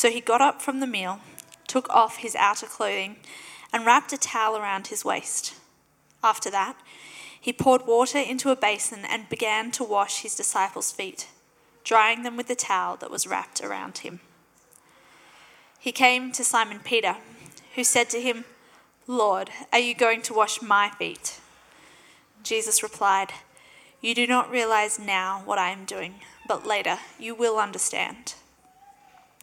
So he got up from the meal, took off his outer clothing, and wrapped a towel around his waist. After that, he poured water into a basin and began to wash his disciples' feet, drying them with the towel that was wrapped around him. He came to Simon Peter, who said to him, Lord, are you going to wash my feet? Jesus replied, You do not realize now what I am doing, but later you will understand.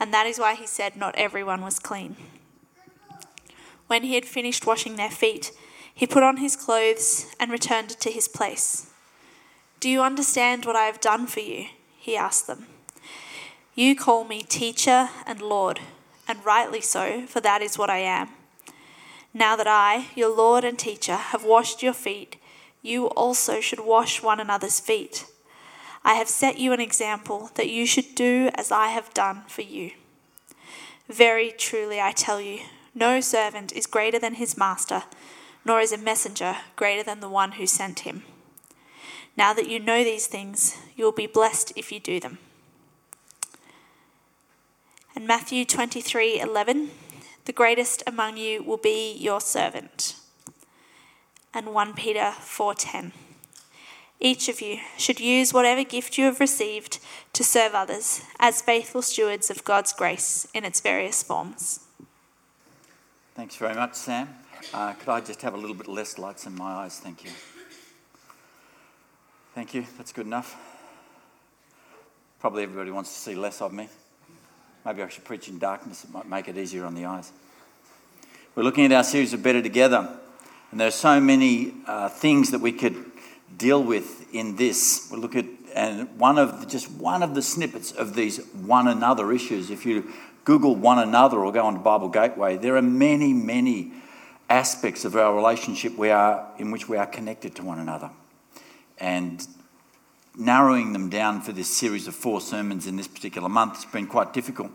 and that is why he said not everyone was clean. When he had finished washing their feet, he put on his clothes and returned to his place. Do you understand what I have done for you? He asked them. You call me teacher and Lord, and rightly so, for that is what I am. Now that I, your Lord and teacher, have washed your feet, you also should wash one another's feet. I have set you an example that you should do as I have done for you. Very truly, I tell you, no servant is greater than his master, nor is a messenger greater than the one who sent him. Now that you know these things, you will be blessed if you do them. And Matthew 23:11, the greatest among you will be your servant. And 1 Peter 4:10. Each of you should use whatever gift you have received to serve others as faithful stewards of God's grace in its various forms. Thanks very much, Sam. Uh, could I just have a little bit less lights in my eyes? Thank you. Thank you. That's good enough. Probably everybody wants to see less of me. Maybe I should preach in darkness, it might make it easier on the eyes. We're looking at our series of Better Together, and there are so many uh, things that we could deal with in this. We'll look at and one of the, just one of the snippets of these one another issues. If you Google one another or go on to Bible Gateway, there are many, many aspects of our relationship we are, in which we are connected to one another. And narrowing them down for this series of four sermons in this particular month has been quite difficult.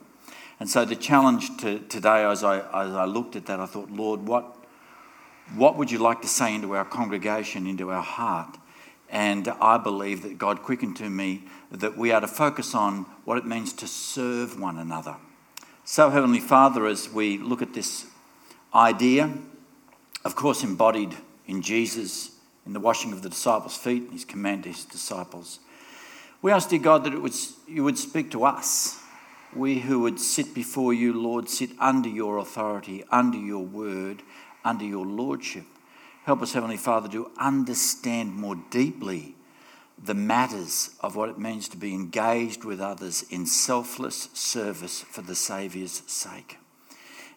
And so the challenge to, today, as I, as I looked at that, I thought, Lord, what, what would you like to say into our congregation, into our heart? And I believe that God quickened to me that we are to focus on what it means to serve one another. So, Heavenly Father, as we look at this idea, of course, embodied in Jesus, in the washing of the disciples' feet, and his command to his disciples, we ask, dear God, that it would, you would speak to us. We who would sit before you, Lord, sit under your authority, under your word, under your lordship. Help us, Heavenly Father, to understand more deeply the matters of what it means to be engaged with others in selfless service for the Saviour's sake.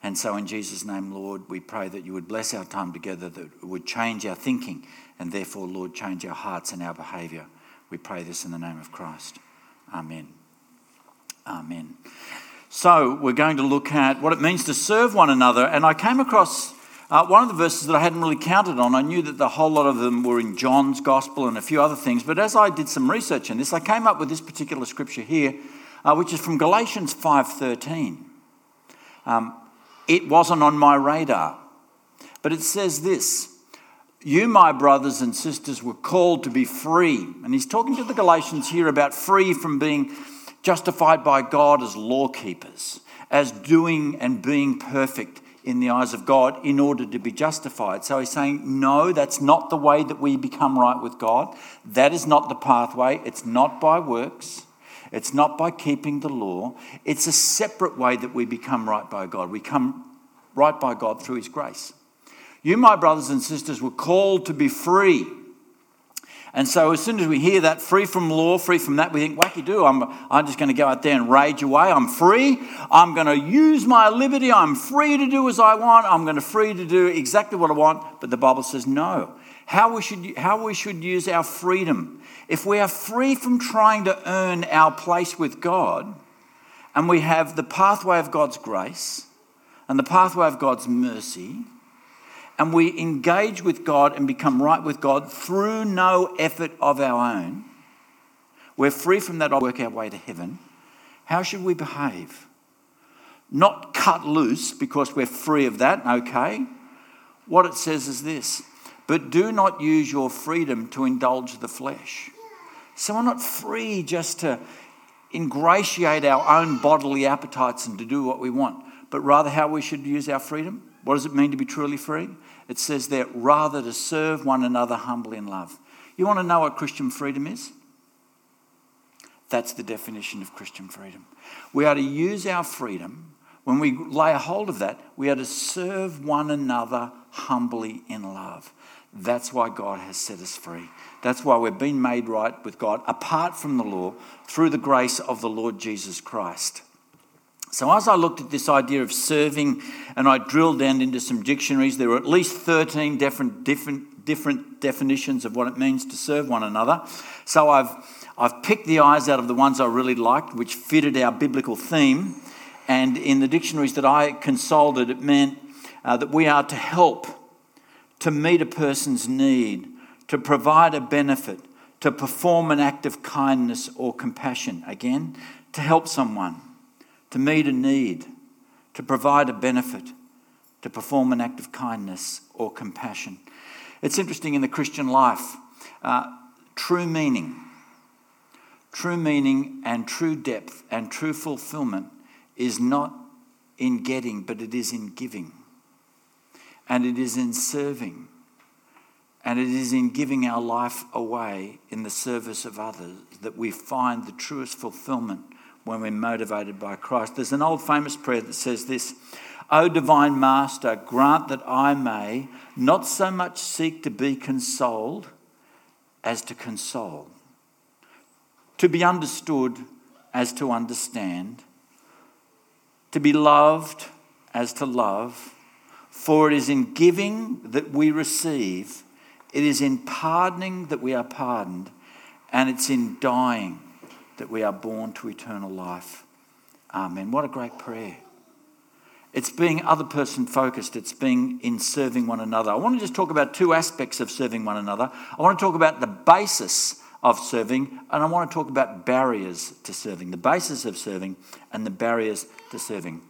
And so, in Jesus' name, Lord, we pray that you would bless our time together, that it would change our thinking, and therefore, Lord, change our hearts and our behaviour. We pray this in the name of Christ. Amen. Amen. So, we're going to look at what it means to serve one another. And I came across uh, one of the verses that I hadn't really counted on, I knew that the whole lot of them were in John's Gospel and a few other things, but as I did some research in this, I came up with this particular scripture here, uh, which is from Galatians 5.13. Um, it wasn't on my radar, but it says this, you, my brothers and sisters, were called to be free. And he's talking to the Galatians here about free from being justified by God as law keepers, as doing and being perfect in the eyes of God in order to be justified. So he's saying, no, that's not the way that we become right with God. That is not the pathway. It's not by works. It's not by keeping the law. It's a separate way that we become right by God. We come right by God through His grace. You, my brothers and sisters, were called to be free. And so, as soon as we hear that, free from law, free from that, we think, wacky do, I'm, I'm just going to go out there and rage away. I'm free. I'm going to use my liberty. I'm free to do as I want. I'm going to free to do exactly what I want. But the Bible says no. How we should, how we should use our freedom. If we are free from trying to earn our place with God, and we have the pathway of God's grace and the pathway of God's mercy, and we engage with God and become right with God through no effort of our own, we're free from that, work our way to heaven. How should we behave? Not cut loose because we're free of that, okay. What it says is this but do not use your freedom to indulge the flesh. So we're not free just to ingratiate our own bodily appetites and to do what we want, but rather how we should use our freedom. What does it mean to be truly free? It says that rather to serve one another humbly in love. You want to know what Christian freedom is? That's the definition of Christian freedom. We are to use our freedom. When we lay a hold of that, we are to serve one another humbly in love. That's why God has set us free. That's why we've been made right with God apart from the law through the grace of the Lord Jesus Christ. So, as I looked at this idea of serving and I drilled down into some dictionaries, there were at least 13 different, different, different definitions of what it means to serve one another. So, I've, I've picked the eyes out of the ones I really liked, which fitted our biblical theme. And in the dictionaries that I consulted, it meant uh, that we are to help, to meet a person's need, to provide a benefit, to perform an act of kindness or compassion. Again, to help someone to meet a need, to provide a benefit, to perform an act of kindness or compassion. It's interesting in the Christian life, uh, true meaning, true meaning and true depth and true fulfillment is not in getting, but it is in giving. And it is in serving. And it is in giving our life away in the service of others that we find the truest fulfillment when we're motivated by Christ. There's an old famous prayer that says this O divine Master, grant that I may not so much seek to be consoled as to console, to be understood as to understand, to be loved as to love. For it is in giving that we receive, it is in pardoning that we are pardoned, and it's in dying that we are born to eternal life. Amen. What a great prayer. It's being other person focused, it's being in serving one another. I want to just talk about two aspects of serving one another. I want to talk about the basis of serving, and I want to talk about barriers to serving. The basis of serving and the barriers to serving.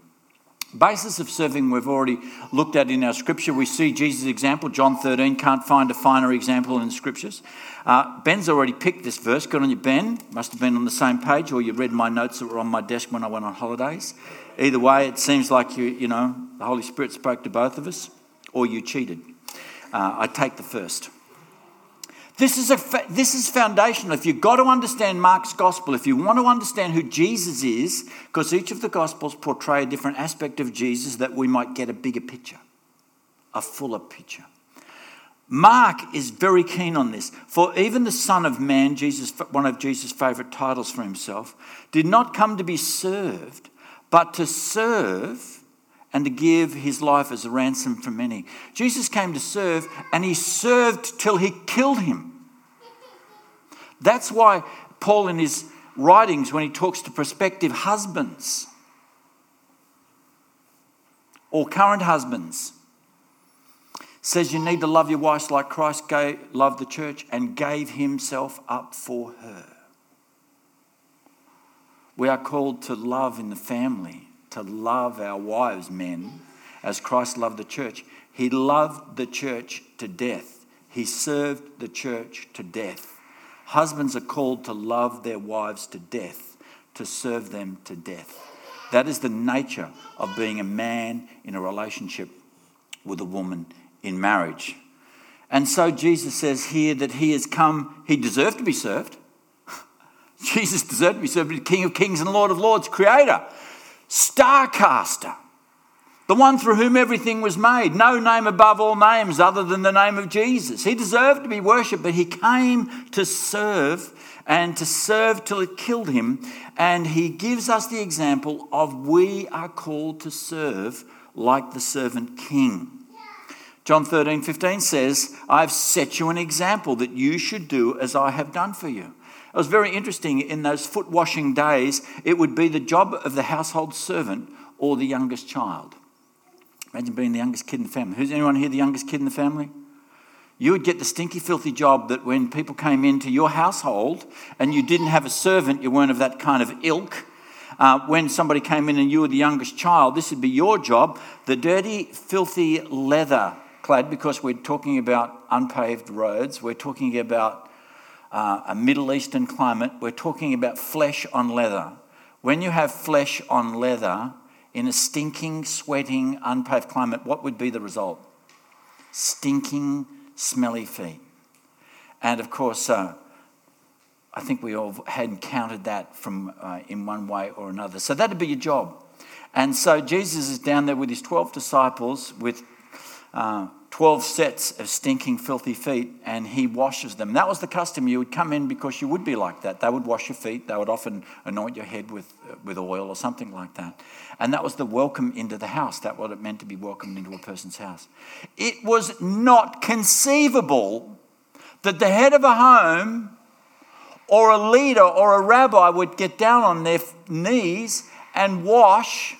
Basis of serving we've already looked at in our scripture. We see Jesus' example, John 13, can't find a finer example in the scriptures. Uh, Ben's already picked this verse. Good on you, Ben. Must have been on the same page, or you read my notes that were on my desk when I went on holidays. Either way, it seems like you, you know, the Holy Spirit spoke to both of us, or you cheated. Uh, I take the first. This is, a this is foundational. If you've got to understand Mark's gospel, if you want to understand who Jesus is, because each of the gospels portray a different aspect of Jesus, that we might get a bigger picture, a fuller picture. Mark is very keen on this. For even the Son of Man, Jesus, one of Jesus' favourite titles for himself, did not come to be served, but to serve and to give his life as a ransom for many. Jesus came to serve and he served till he killed him. That's why Paul, in his writings, when he talks to prospective husbands or current husbands, says you need to love your wives like Christ gave, loved the church and gave himself up for her. We are called to love in the family to love our wives, men, as Christ loved the church. He loved the church to death, He served the church to death. Husbands are called to love their wives to death, to serve them to death. That is the nature of being a man in a relationship with a woman in marriage. And so Jesus says here that he has come, he deserved to be served. Jesus deserved to be served, King of Kings and Lord of Lords, Creator, Starcaster, the one through whom everything was made. No name above all names other than the name of Jesus. He deserved to be worshipped, but he came to serve and to serve till it killed him. And he gives us the example of we are called to serve like the servant king. John 13, 15 says, I've set you an example that you should do as I have done for you. It was very interesting in those foot washing days, it would be the job of the household servant or the youngest child. Imagine being the youngest kid in the family. Who's anyone here the youngest kid in the family? You would get the stinky, filthy job that when people came into your household and you didn't have a servant, you weren't of that kind of ilk. Uh, when somebody came in and you were the youngest child, this would be your job. The dirty, filthy leather clad, because we're talking about unpaved roads, we're talking about uh, a Middle Eastern climate, we're talking about flesh on leather. When you have flesh on leather in a stinking, sweating, unpaved climate, what would be the result? Stinking, smelly feet. And of course, uh, I think we all had encountered that from uh, in one way or another. So that'd be your job. And so Jesus is down there with his 12 disciples with uh, 12 sets of stinking, filthy feet, and he washes them. That was the custom. You would come in because you would be like that. They would wash your feet. They would often anoint your head with, with oil or something like that. And that was the welcome into the house. That what it meant to be welcomed into a person's house. It was not conceivable that the head of a home or a leader or a rabbi would get down on their knees and wash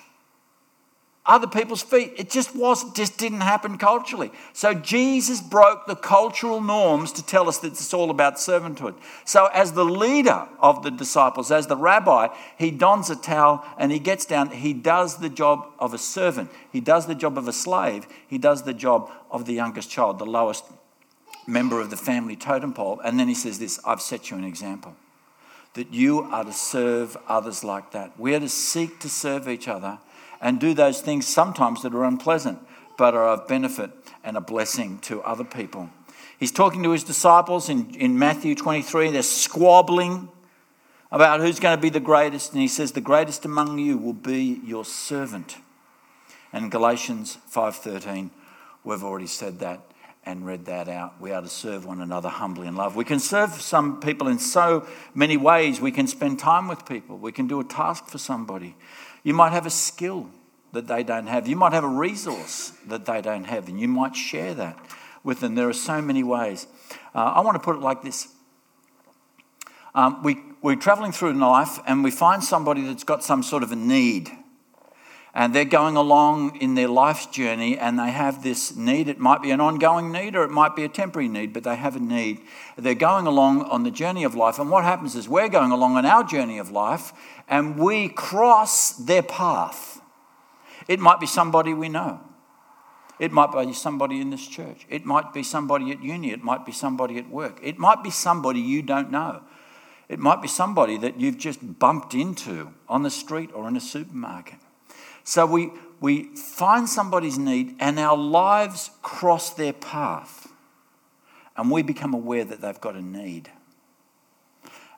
other people's feet. It just wasn't, just didn't happen culturally. So Jesus broke the cultural norms to tell us that it's all about servanthood. So as the leader of the disciples, as the rabbi, he dons a towel and he gets down, he does the job of a servant. He does the job of a slave. He does the job of the youngest child, the lowest member of the family totem pole. And then he says this, I've set you an example that you are to serve others like that. We are to seek to serve each other and do those things sometimes that are unpleasant, but are of benefit and a blessing to other people. He's talking to his disciples in, in Matthew 23. They're squabbling about who's going to be the greatest, and he says, The greatest among you will be your servant. And Galatians 5:13, we've already said that and read that out. We are to serve one another humbly in love. We can serve some people in so many ways. We can spend time with people. We can do a task for somebody. You might have a skill that they don't have. You might have a resource that they don't have, and you might share that with them. There are so many ways. Uh, I want to put it like this um, we, we're traveling through life and we find somebody that's got some sort of a need. And they're going along in their life's journey and they have this need. It might be an ongoing need or it might be a temporary need, but they have a need. They're going along on the journey of life. And what happens is we're going along on our journey of life and we cross their path. It might be somebody we know. It might be somebody in this church. It might be somebody at uni. It might be somebody at work. It might be somebody you don't know. It might be somebody that you've just bumped into on the street or in a supermarket. So we, we find somebody's need and our lives cross their path and we become aware that they've got a need.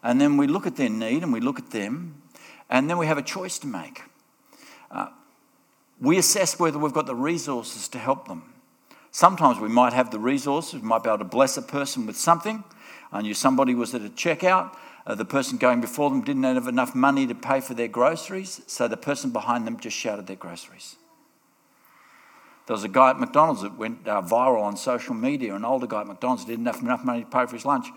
And then we look at their need and we look at them and then we have a choice to make. Uh, we assess whether we've got the resources to help them. Sometimes we might have the resources, we might be able to bless a person with something. I knew somebody was at a checkout. Uh, the person going before them didn't have enough money to pay for their groceries, so the person behind them just shouted their groceries. There was a guy at McDonald's that went uh, viral on social media, an older guy at McDonald's didn't have enough money to pay for his lunch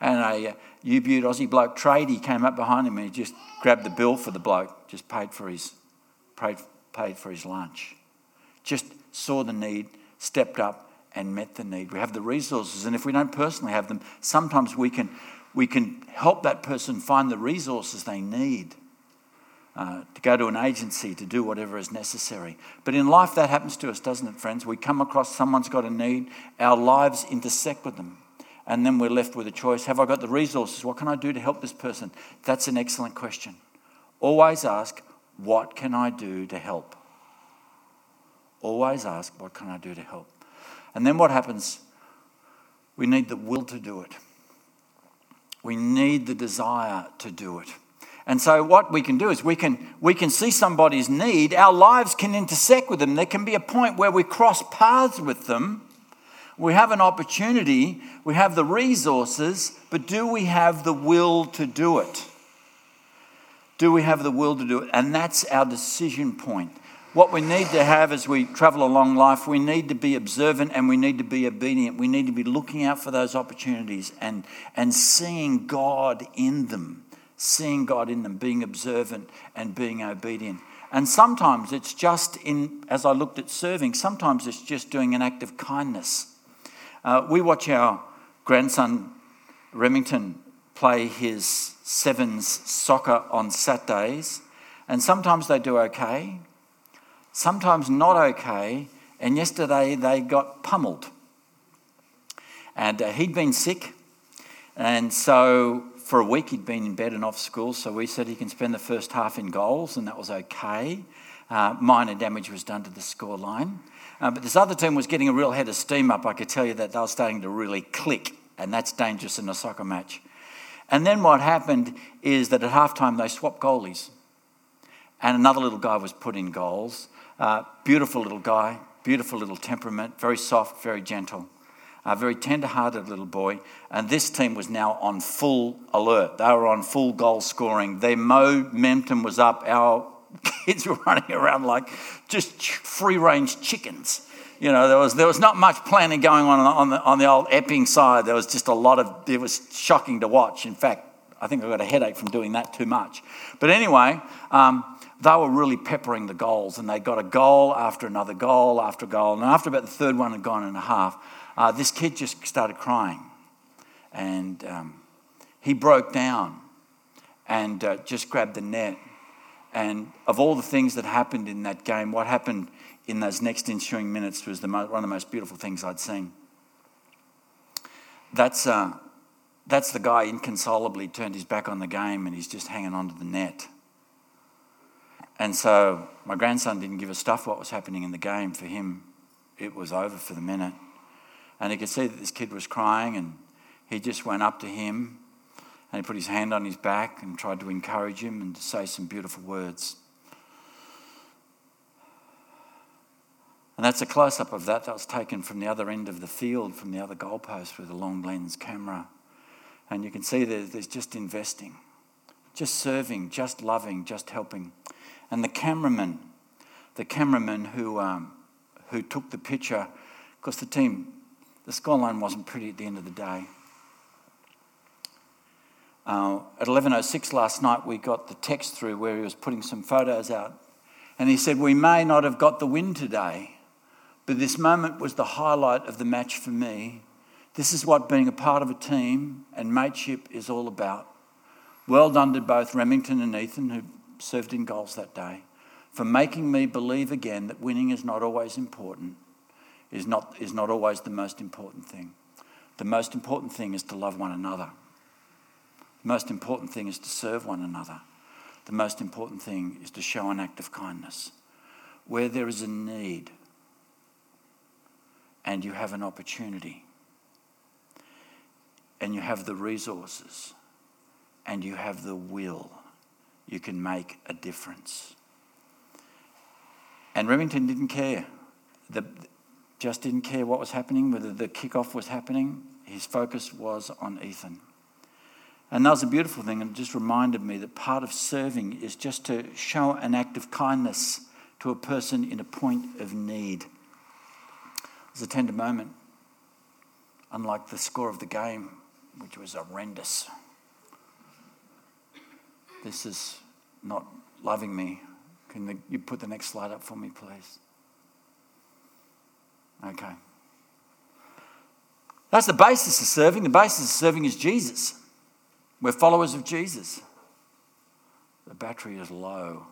and a uh, U-Butte Aussie bloke tradie came up behind him and he just grabbed the bill for the bloke, just paid for his, paid, paid for his lunch. Just saw the need, stepped up and met the need. We have the resources, and if we don't personally have them, sometimes we can, we can help that person find the resources they need. Uh, to go to an agency to do whatever is necessary. But in life, that happens to us, doesn't it, friends? We come across someone's got a need, our lives intersect with them and then we're left with a choice Have I got the resources? What can I do to help this person? That's an excellent question. Always ask, What can I do to help? Always ask, What can I do to help? And then what happens? We need the will to do it. We need the desire to do it. And so what we can do is we can we can see somebody's need, our lives can intersect with them. There can be a point where we cross paths with them. We have an opportunity, we have the resources, but do we have the will to do it? Do we have the will to do it? And that's our decision point. What we need to have as we travel along life, we need to be observant and we need to be obedient. We need to be looking out for those opportunities and, and seeing God in them, seeing God in them, being observant and being obedient. And sometimes it's just in, as I looked at serving, sometimes it's just doing an act of kindness. Uh, we watch our grandson Remington play his sevens soccer on Saturdays, and sometimes they do okay, sometimes not okay, and yesterday they got pummeled. And uh, he'd been sick, and so for a week he'd been in bed and off school, so we said he can spend the first half in goals, and that was okay. Uh, minor damage was done to the score line. Uh, but this other team was getting a real head of steam up. I could tell you that they were starting to really click, and that's dangerous in a soccer match. And then what happened is that at halftime they swapped goalies, and another little guy was put in goals. Uh, beautiful little guy, beautiful little temperament, very soft, very gentle, a very tender-hearted little boy. And this team was now on full alert. They were on full goal scoring. Their momentum was up. Our kids were running around like just free range chickens. You know, there was, there was not much planning going on on the, on the old Epping side. There was just a lot of, it was shocking to watch. In fact, I think I got a headache from doing that too much. But anyway, um, they were really peppering the goals, and they got a goal after another goal after goal. And after about the third one had gone and a half, uh, this kid just started crying. And um, he broke down and uh, just grabbed the net and of all the things that happened in that game, what happened in those next ensuing minutes was the, one of the most beautiful things I'd seen. That's, uh, that's the guy inconsolably turned his back on the game and he's just hanging onto the net. And so my grandson didn't give a stuff what was happening in the game. For him, it was over for the minute. And he could see that this kid was crying and he just went up to him and he put his hand on his back and tried to encourage him and to say some beautiful words. And that's a close up of that. That was taken from the other end of the field, from the other goalpost with a long lens camera. And you can see there's just investing, just serving, just loving, just helping. And the cameraman, the cameraman who, um, who took the picture, because the team, the skyline wasn't pretty at the end of the day. Uh, at 11.06 last night, we got the text through where he was putting some photos out. And he said, We may not have got the win today, but this moment was the highlight of the match for me. This is what being a part of a team and mateship is all about. Well done to both Remington and Ethan, who served in goals that day, for making me believe again that winning is not always important, is not, is not always the most important thing. The most important thing is to love one another. The most important thing is to serve one another. The most important thing is to show an act of kindness. Where there is a need and you have an opportunity and you have the resources and you have the will, you can make a difference. And Remington didn't care. The, just didn't care what was happening, whether the kickoff was happening. His focus was on Ethan. And that was a beautiful thing, and it just reminded me that part of serving is just to show an act of kindness to a person in a point of need. It was a tender moment, unlike the score of the game, which was horrendous. This is not loving me. Can the, you put the next slide up for me, please? Okay. That's the basis of serving. The basis of serving is Jesus. We're followers of Jesus. The battery is low.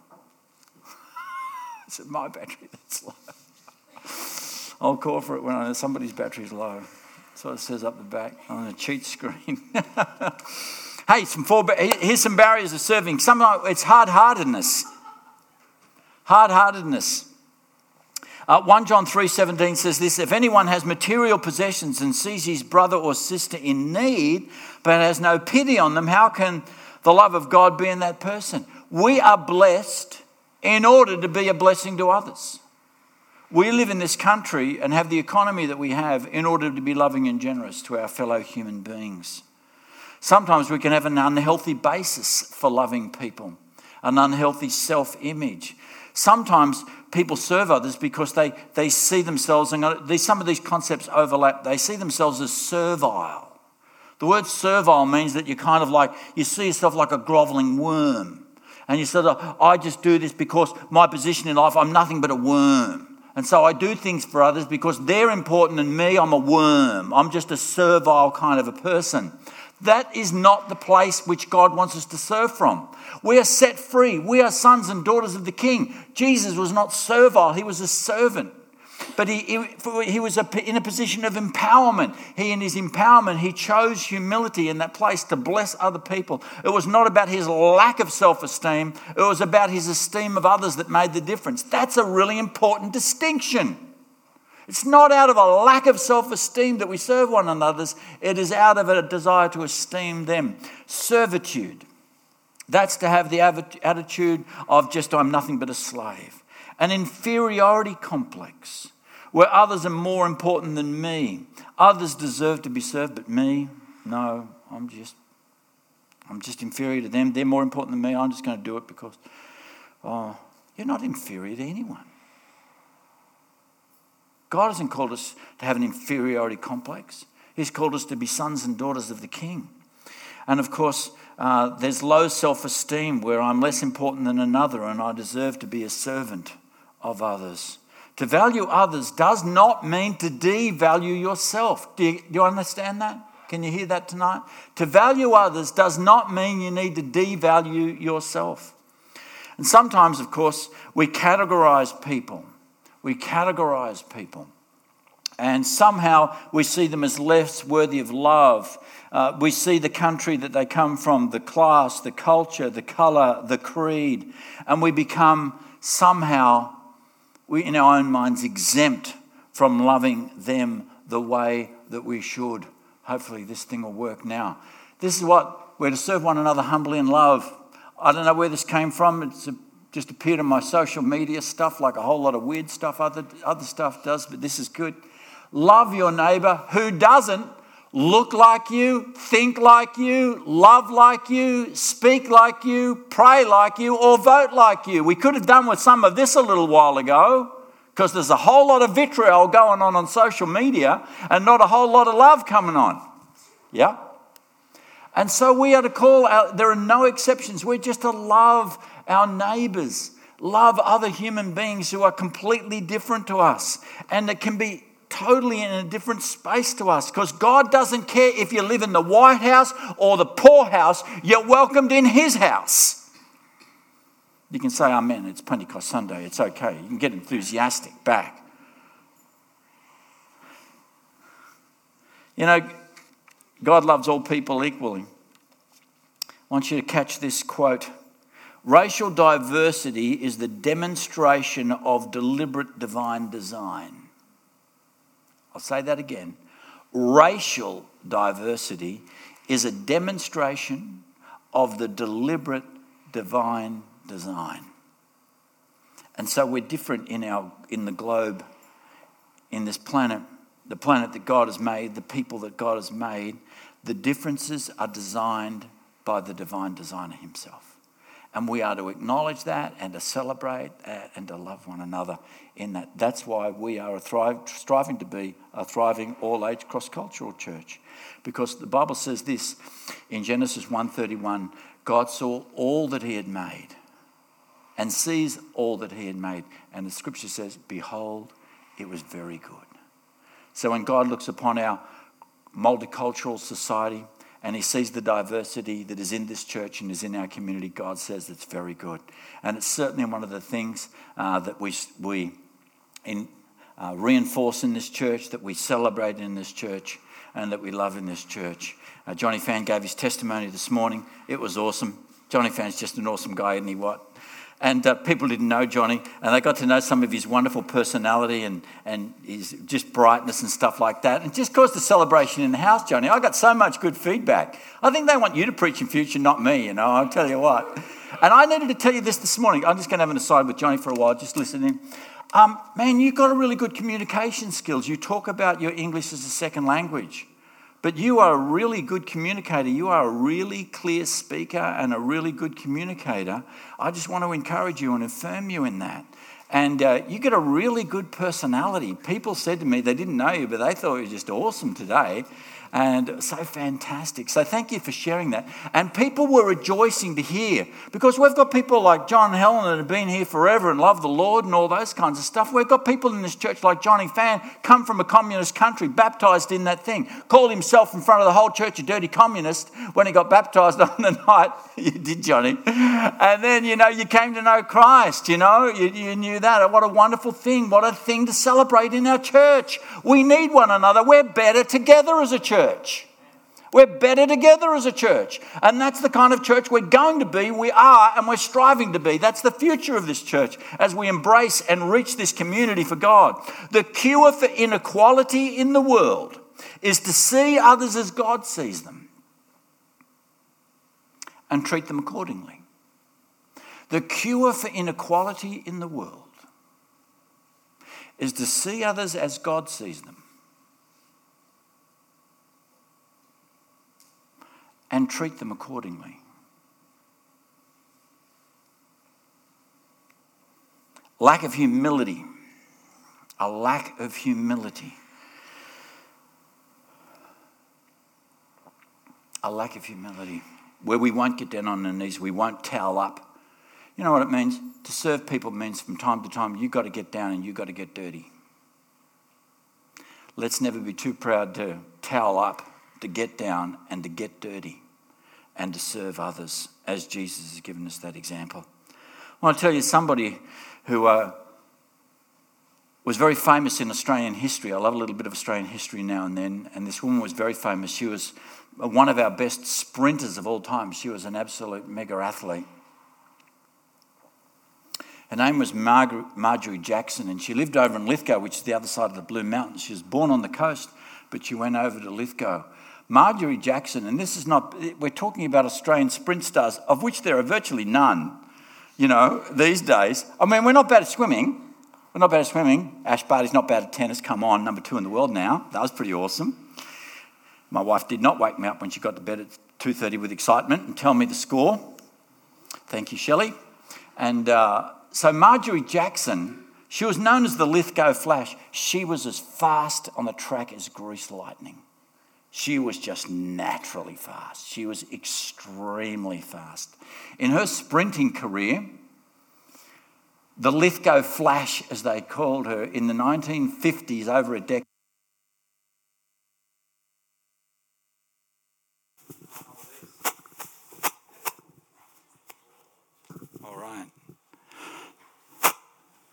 is it my battery that's low? I'll call for it when somebody's battery is low. So it says up the back on a cheat screen. hey, some four, here's some barriers of serving. Some it's hard-heartedness. Hard-heartedness. Uh, 1 John 3:17 says this, if anyone has material possessions and sees his brother or sister in need but has no pity on them, how can the love of God be in that person? We are blessed in order to be a blessing to others. We live in this country and have the economy that we have in order to be loving and generous to our fellow human beings. Sometimes we can have an unhealthy basis for loving people, an unhealthy self image. Sometimes people serve others because they, they see themselves, and uh, some of these concepts overlap, they see themselves as servile. The word servile means that you're kind of like, you see yourself like a groveling worm. And you sort of, I just do this because my position in life, I'm nothing but a worm. And so I do things for others because they're important and me, I'm a worm. I'm just a servile kind of a person. That is not the place which God wants us to serve from. We are set free. We are sons and daughters of the King. Jesus was not servile, he was a servant. But he, he, he was a, in a position of empowerment. He, in his empowerment, he chose humility in that place to bless other people. It was not about his lack of self esteem, it was about his esteem of others that made the difference. That's a really important distinction. It's not out of a lack of self esteem that we serve one another, it is out of a desire to esteem them. Servitude. That's to have the attitude of just, I'm nothing but a slave. An inferiority complex where others are more important than me. Others deserve to be served, but me, no, I'm just, I'm just inferior to them. They're more important than me. I'm just going to do it because, oh, you're not inferior to anyone. God hasn't called us to have an inferiority complex. He's called us to be sons and daughters of the King. And of course, uh, there's low self esteem where I'm less important than another and I deserve to be a servant of others. To value others does not mean to devalue yourself. Do you, do you understand that? Can you hear that tonight? To value others does not mean you need to devalue yourself. And sometimes, of course, we categorize people we categorize people. And somehow we see them as less worthy of love. Uh, we see the country that they come from, the class, the culture, the colour, the creed, and we become somehow, we, in our own minds, exempt from loving them the way that we should. Hopefully, this thing will work now. This is what we're to serve one another humbly in love. I don't know where this came from. It's a just appeared on my social media stuff, like a whole lot of weird stuff other, other stuff does, but this is good. Love your neighbor who doesn't look like you, think like you, love like you, speak like you, pray like you, or vote like you. We could have done with some of this a little while ago because there's a whole lot of vitriol going on on social media and not a whole lot of love coming on. Yeah? And so we are to call out, there are no exceptions. We're just to love our neighbors, love other human beings who are completely different to us and that can be totally in a different space to us because God doesn't care if you live in the White House or the poorhouse, you're welcomed in His house. You can say Amen, it's Pentecost Sunday, it's okay. You can get enthusiastic back. You know, God loves all people equally. I want you to catch this quote Racial diversity is the demonstration of deliberate divine design. I'll say that again. Racial diversity is a demonstration of the deliberate divine design. And so we're different in, our, in the globe, in this planet, the planet that God has made, the people that God has made. The differences are designed by the divine designer himself. And we are to acknowledge that and to celebrate that and to love one another in that. That's why we are thrive, striving to be a thriving all age cross cultural church. Because the Bible says this in Genesis 1:31, God saw all that he had made and sees all that he had made. And the scripture says, Behold, it was very good. So when God looks upon our multicultural society, and he sees the diversity that is in this church and is in our community, God says it's very good. And it's certainly one of the things uh, that we, we in, uh, reinforce in this church, that we celebrate in this church, and that we love in this church. Uh, Johnny Fan gave his testimony this morning. It was awesome. Johnny Fan's just an awesome guy, isn't he? What? And uh, people didn't know Johnny, and they got to know some of his wonderful personality and, and his just brightness and stuff like that. And just caused a celebration in the house, Johnny. I got so much good feedback. I think they want you to preach in future, not me, you know, I'll tell you what. And I needed to tell you this this morning. I'm just going to have an aside with Johnny for a while, just listening. Um, man, you've got a really good communication skills. You talk about your English as a second language. But you are a really good communicator. You are a really clear speaker and a really good communicator. I just want to encourage you and affirm you in that. And uh, you get a really good personality. People said to me, they didn't know you, but they thought you were just awesome today and so fantastic. So thank you for sharing that. And people were rejoicing to hear because we've got people like John and Helen that have been here forever and love the Lord and all those kinds of stuff. We've got people in this church like Johnny Fan, come from a communist country, baptized in that thing, called himself in front of the whole church a dirty communist when he got baptized on the night. you did, Johnny. And then, you know, you came to know Christ, you know, you, you knew that. What a wonderful thing. What a thing to celebrate in our church. We need one another. We're better together as a church. We're better together as a church. And that's the kind of church we're going to be, we are, and we're striving to be. That's the future of this church as we embrace and reach this community for God. The cure for inequality in the world is to see others as God sees them and treat them accordingly. The cure for inequality in the world is to see others as God sees them and treat them accordingly. Lack of humility. A lack of humility. A lack of humility. Where we won't get down on our knees, we won't towel up. You know what it means? To serve people means from time to time you've got to get down and you've got to get dirty. Let's never be too proud to towel up to get down and to get dirty and to serve others, as Jesus has given us that example. I want to tell you somebody who uh, was very famous in Australian history. I love a little bit of Australian history now and then, and this woman was very famous. She was one of our best sprinters of all time. She was an absolute mega athlete. Her name was Margaret, Marjorie Jackson, and she lived over in Lithgow, which is the other side of the Blue Mountains. She was born on the coast, but she went over to Lithgow Marjorie Jackson, and this is not, we're talking about Australian sprint stars, of which there are virtually none, you know, these days. I mean, we're not bad at swimming. We're not bad at swimming. Ash Barty's not bad at tennis. Come on, number two in the world now. That was pretty awesome. My wife did not wake me up when she got to bed at 2.30 with excitement and tell me the score. Thank you, Shelley. And uh, so Marjorie Jackson, she was known as the Lithgow Flash. She was as fast on the track as grease lightning. She was just naturally fast. She was extremely fast. In her sprinting career, the Lithgow Flash, as they called her, in the 1950s, over a decade, All right.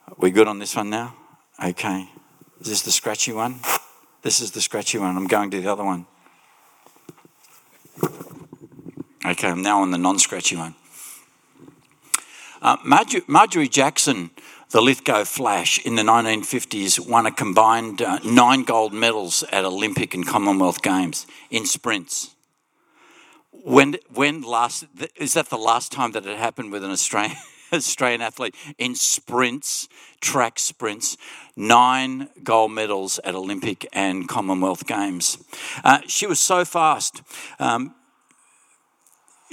Are we good on this one now? Okay. Is this the scratchy one? This is the scratchy one. I'm going to the other one. Okay, I'm now on the non scratchy one. Uh, Marjorie, Jackson, the Lithgow Flash, in the 1950s won a combined uh, nine gold medals at Olympic and Commonwealth Games in sprints. When, when last, is that the last time that it happened with an Australian? Australian athlete in sprints, track sprints, nine gold medals at Olympic and Commonwealth Games. Uh, she was so fast. Um,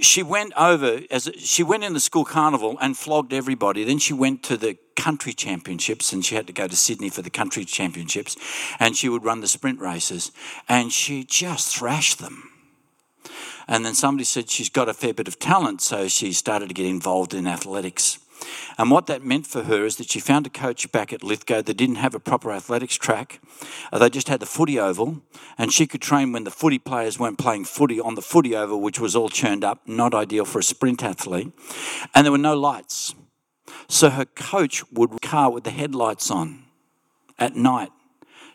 she went over as she went in the school carnival and flogged everybody. Then she went to the country championships and she had to go to Sydney for the country championships and she would run the sprint races and she just thrashed them. And then somebody said she's got a fair bit of talent, so she started to get involved in athletics. And what that meant for her is that she found a coach back at Lithgow that didn't have a proper athletics track. Uh, they just had the footy oval, and she could train when the footy players weren't playing footy on the footy oval, which was all churned up, not ideal for a sprint athlete. And there were no lights. So her coach would car with the headlights on at night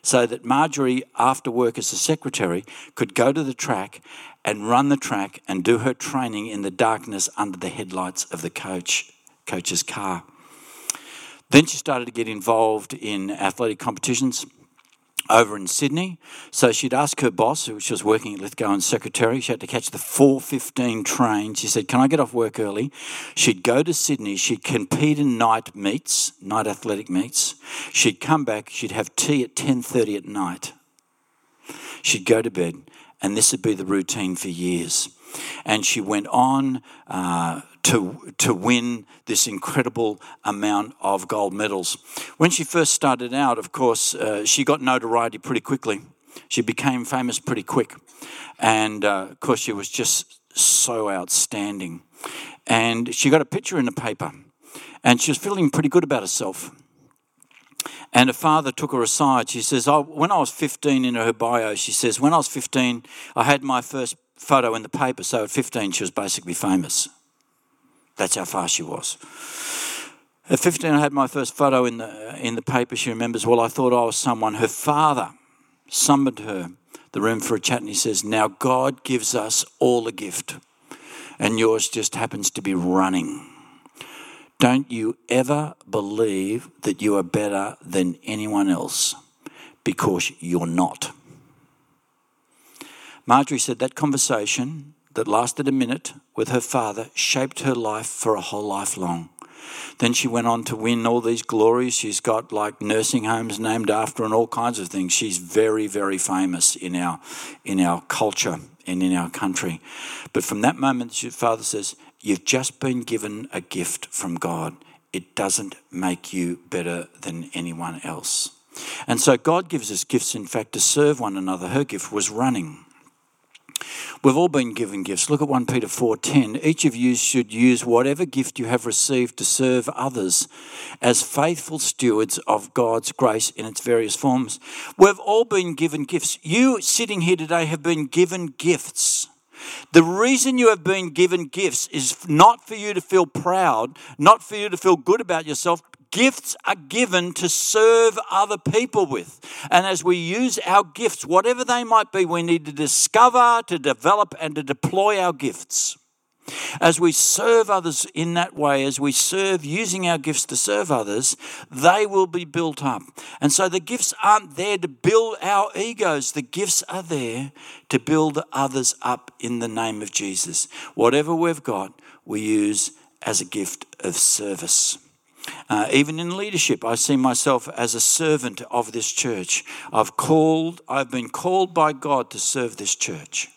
so that Marjorie, after work as a secretary, could go to the track and run the track and do her training in the darkness under the headlights of the coach coach's car. Then she started to get involved in athletic competitions over in Sydney. So she'd ask her boss, who she was working at Lithgow and secretary, she had to catch the 4.15 train. She said, can I get off work early? She'd go to Sydney. She'd compete in night meets, night athletic meets. She'd come back. She'd have tea at 10.30 at night. She'd go to bed. And this would be the routine for years. And she went on uh, to, to win this incredible amount of gold medals. When she first started out, of course, uh, she got notoriety pretty quickly. She became famous pretty quick. And uh, of course, she was just so outstanding. And she got a picture in the paper, and she was feeling pretty good about herself. And her father took her aside. She says, oh, When I was 15 in her bio, she says, When I was 15, I had my first photo in the paper. So at 15, she was basically famous. That's how far she was. At 15, I had my first photo in the, in the paper. She remembers, well, I thought I was someone. Her father summoned her the room for a chat and he says, Now God gives us all a gift, and yours just happens to be running. Don't you ever believe that you are better than anyone else because you're not. Marjorie said that conversation that lasted a minute with her father shaped her life for a whole life long. Then she went on to win all these glories. She's got like nursing homes named after and all kinds of things. She's very, very famous in our in our culture and in our country. But from that moment, your father says, You've just been given a gift from God. It doesn't make you better than anyone else. And so God gives us gifts, in fact, to serve one another. Her gift was running. We've all been given gifts. Look at 1 Peter 4:10. Each of you should use whatever gift you have received to serve others as faithful stewards of God's grace in its various forms. We've all been given gifts. You sitting here today have been given gifts. The reason you have been given gifts is not for you to feel proud, not for you to feel good about yourself, Gifts are given to serve other people with. And as we use our gifts, whatever they might be, we need to discover, to develop, and to deploy our gifts. As we serve others in that way, as we serve using our gifts to serve others, they will be built up. And so the gifts aren't there to build our egos, the gifts are there to build others up in the name of Jesus. Whatever we've got, we use as a gift of service. Uh, even in leadership, I see myself as a servant of this church. I've called, I've been called by God to serve this church.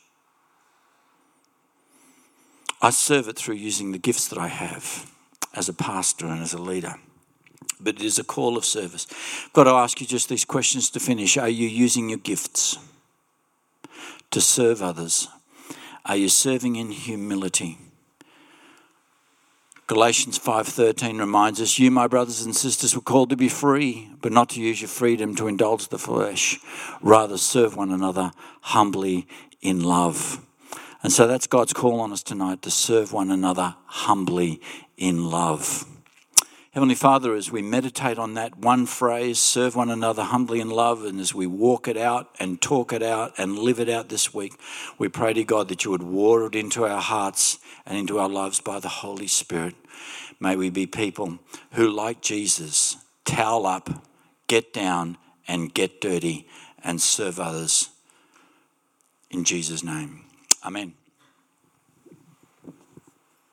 I serve it through using the gifts that I have as a pastor and as a leader. But it is a call of service. I've got to ask you just these questions to finish. Are you using your gifts to serve others? Are you serving in humility? Galatians 5:13 reminds us, "You, my brothers and sisters, were called to be free, but not to use your freedom to indulge the flesh. Rather serve one another humbly in love." And so that's God's call on us tonight to serve one another humbly in love. Heavenly Father, as we meditate on that one phrase, serve one another humbly in love, and as we walk it out and talk it out and live it out this week, we pray to God that you would water it into our hearts and into our lives by the Holy Spirit. May we be people who, like Jesus, towel up, get down, and get dirty and serve others. In Jesus' name. Amen.